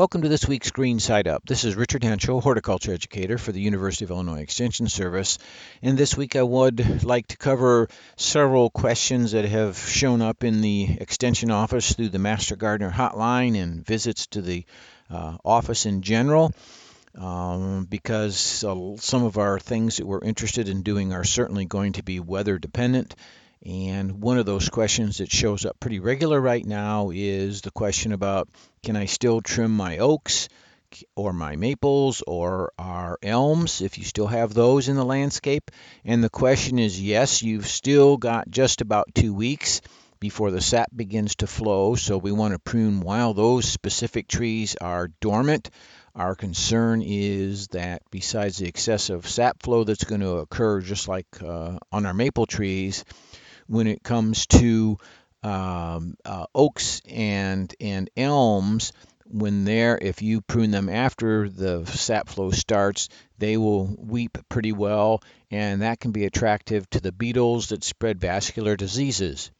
Welcome to this week's Green Side Up. This is Richard Hentschel, horticulture educator for the University of Illinois Extension Service. And this week I would like to cover several questions that have shown up in the Extension office through the Master Gardener hotline and visits to the uh, office in general. Um, because uh, some of our things that we're interested in doing are certainly going to be weather dependent. And one of those questions that shows up pretty regular right now is the question about can I still trim my oaks or my maples or our elms if you still have those in the landscape? And the question is yes, you've still got just about two weeks before the sap begins to flow. So we want to prune while those specific trees are dormant. Our concern is that besides the excessive sap flow that's going to occur just like uh, on our maple trees, when it comes to um, uh, oaks and and elms when they're if you prune them after the sap flow starts they will weep pretty well and that can be attractive to the beetles that spread vascular diseases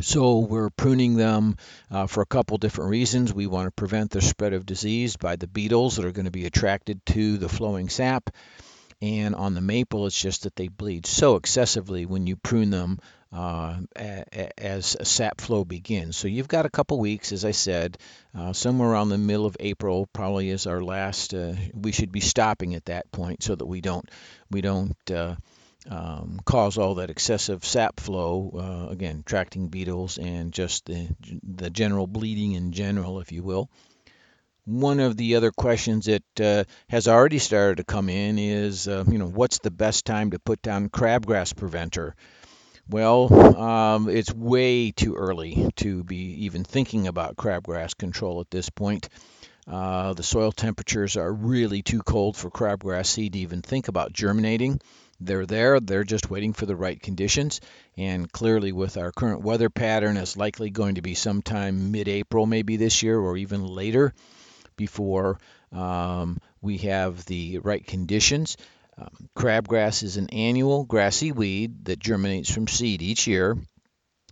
so we're pruning them uh, for a couple different reasons. We want to prevent the spread of disease by the beetles that are going to be attracted to the flowing sap. And on the maple, it's just that they bleed so excessively when you prune them uh, as sap flow begins. So you've got a couple weeks, as I said, uh, somewhere around the middle of April probably is our last. Uh, we should be stopping at that point so that we don't we don't uh, um, cause all that excessive sap flow. Uh, again, attracting beetles and just the the general bleeding in general, if you will. One of the other questions that uh, has already started to come in is, you know, what's the best time to put down crabgrass preventer? Well, um, it's way too early to be even thinking about crabgrass control at this point. Uh, the soil temperatures are really too cold for crabgrass seed to even think about germinating. They're there, they're just waiting for the right conditions. And clearly, with our current weather pattern, it's likely going to be sometime mid April, maybe this year, or even later before um, we have the right conditions. Um, crabgrass is an annual grassy weed that germinates from seed each year,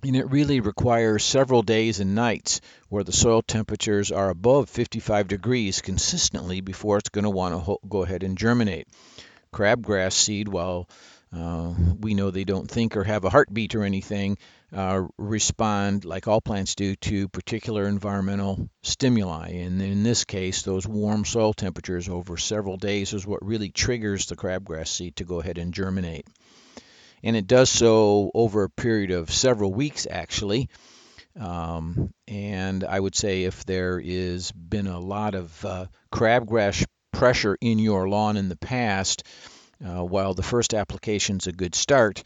and it really requires several days and nights where the soil temperatures are above 55 degrees consistently before it's going to want to ho- go ahead and germinate. Crabgrass seed, while uh, we know they don't think or have a heartbeat or anything, uh, respond, like all plants do, to particular environmental stimuli. And in this case, those warm soil temperatures over several days is what really triggers the crabgrass seed to go ahead and germinate. And it does so over a period of several weeks, actually. Um, and I would say if there is been a lot of uh, crabgrass pressure in your lawn in the past, uh, while the first application is a good start,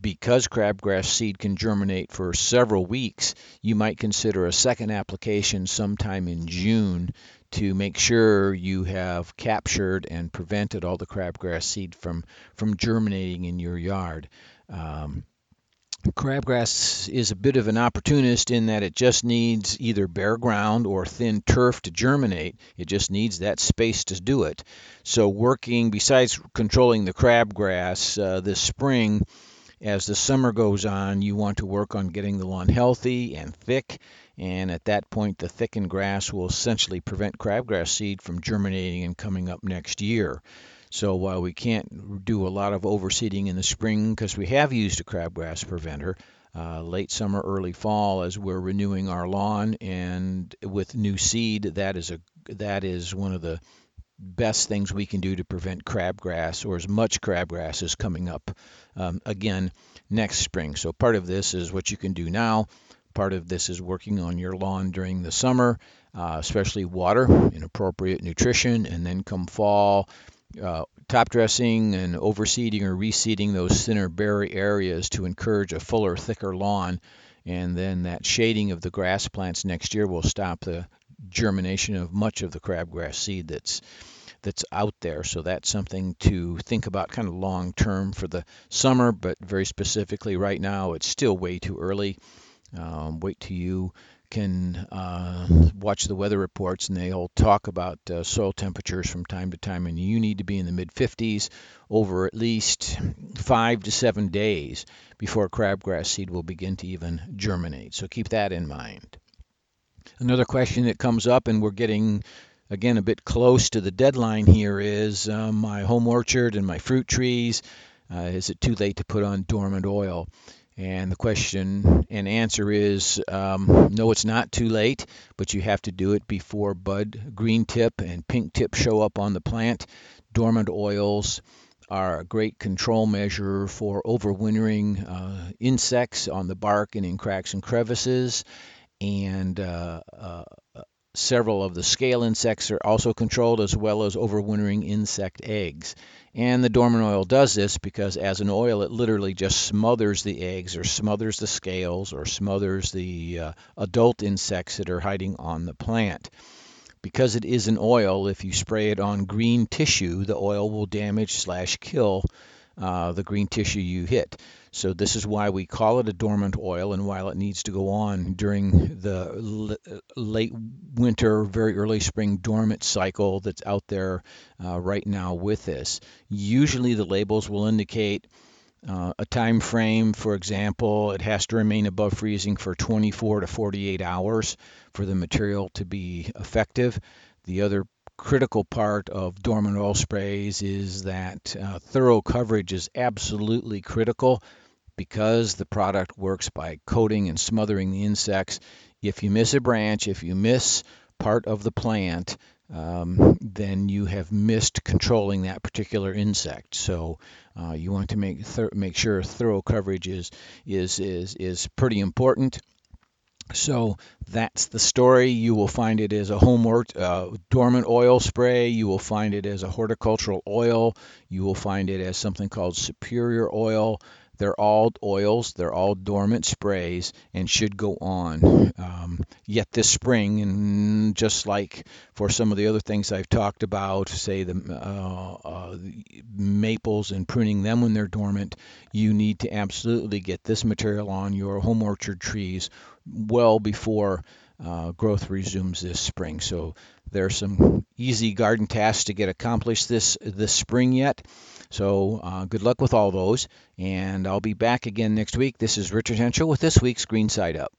because crabgrass seed can germinate for several weeks, you might consider a second application sometime in June to make sure you have captured and prevented all the crabgrass seed from, from germinating in your yard. Um, crabgrass is a bit of an opportunist in that it just needs either bare ground or thin turf to germinate. It just needs that space to do it. So, working besides controlling the crabgrass uh, this spring, as the summer goes on, you want to work on getting the lawn healthy and thick, and at that point, the thickened grass will essentially prevent crabgrass seed from germinating and coming up next year. So while we can't do a lot of overseeding in the spring because we have used a crabgrass preventer, uh, late summer, early fall, as we're renewing our lawn and with new seed, that is a that is one of the best things we can do to prevent crabgrass or as much crabgrass as coming up um, again next spring. So part of this is what you can do now. Part of this is working on your lawn during the summer, uh, especially water and appropriate nutrition, and then come fall, uh, top dressing and overseeding or reseeding those thinner berry areas to encourage a fuller, thicker lawn. And then that shading of the grass plants next year will stop the germination of much of the crabgrass seed that's that's out there. So that's something to think about kind of long term for the summer, but very specifically right now, it's still way too early. Um, wait till you can uh, watch the weather reports and they'll talk about uh, soil temperatures from time to time and you need to be in the mid 50s over at least five to seven days before crabgrass seed will begin to even germinate so keep that in mind another question that comes up and we're getting again, a bit close to the deadline here is uh, my home orchard and my fruit trees. Uh, is it too late to put on dormant oil? And the question and answer is um, no, it's not too late, but you have to do it before bud, green tip, and pink tip show up on the plant. Dormant oils are a great control measure for overwintering uh, insects on the bark and in cracks and crevices. And uh, uh, several of the scale insects are also controlled, as well as overwintering insect eggs. And the dormant oil does this because, as an oil, it literally just smothers the eggs, or smothers the scales, or smothers the uh, adult insects that are hiding on the plant. Because it is an oil, if you spray it on green tissue, the oil will damage slash kill uh, the green tissue you hit. So this is why we call it a dormant oil, and while it needs to go on during the l- late winter, very early spring dormant cycle that's out there uh, right now with this. Usually the labels will indicate uh, a time frame, for example, it has to remain above freezing for 24 to 48 hours for the material to be effective. The other critical part of dormant oil sprays is that uh, thorough coverage is absolutely critical because the product works by coating and smothering the insects. If you miss a branch, if you miss part of the plant, um, then you have missed controlling that particular insect. So uh, you want to make make sure thorough coverage is is is is pretty important. So that's the story. You will find it as a home uh, dormant oil spray. You will find it as a horticultural oil. You will find it as something called superior oil. They're all oils, they're all dormant sprays and should go on. Um, yet this spring, and just like for some of the other things I've talked about, say the, uh, uh, maples and pruning them when they're dormant, you need to absolutely get this material on your home orchard trees well before uh, growth resumes this spring. So there are some easy garden tasks to get accomplished this this spring yet. So uh, good luck with all those, and I'll be back again next week. This is Richard Hentschel with this week's Green Side Up.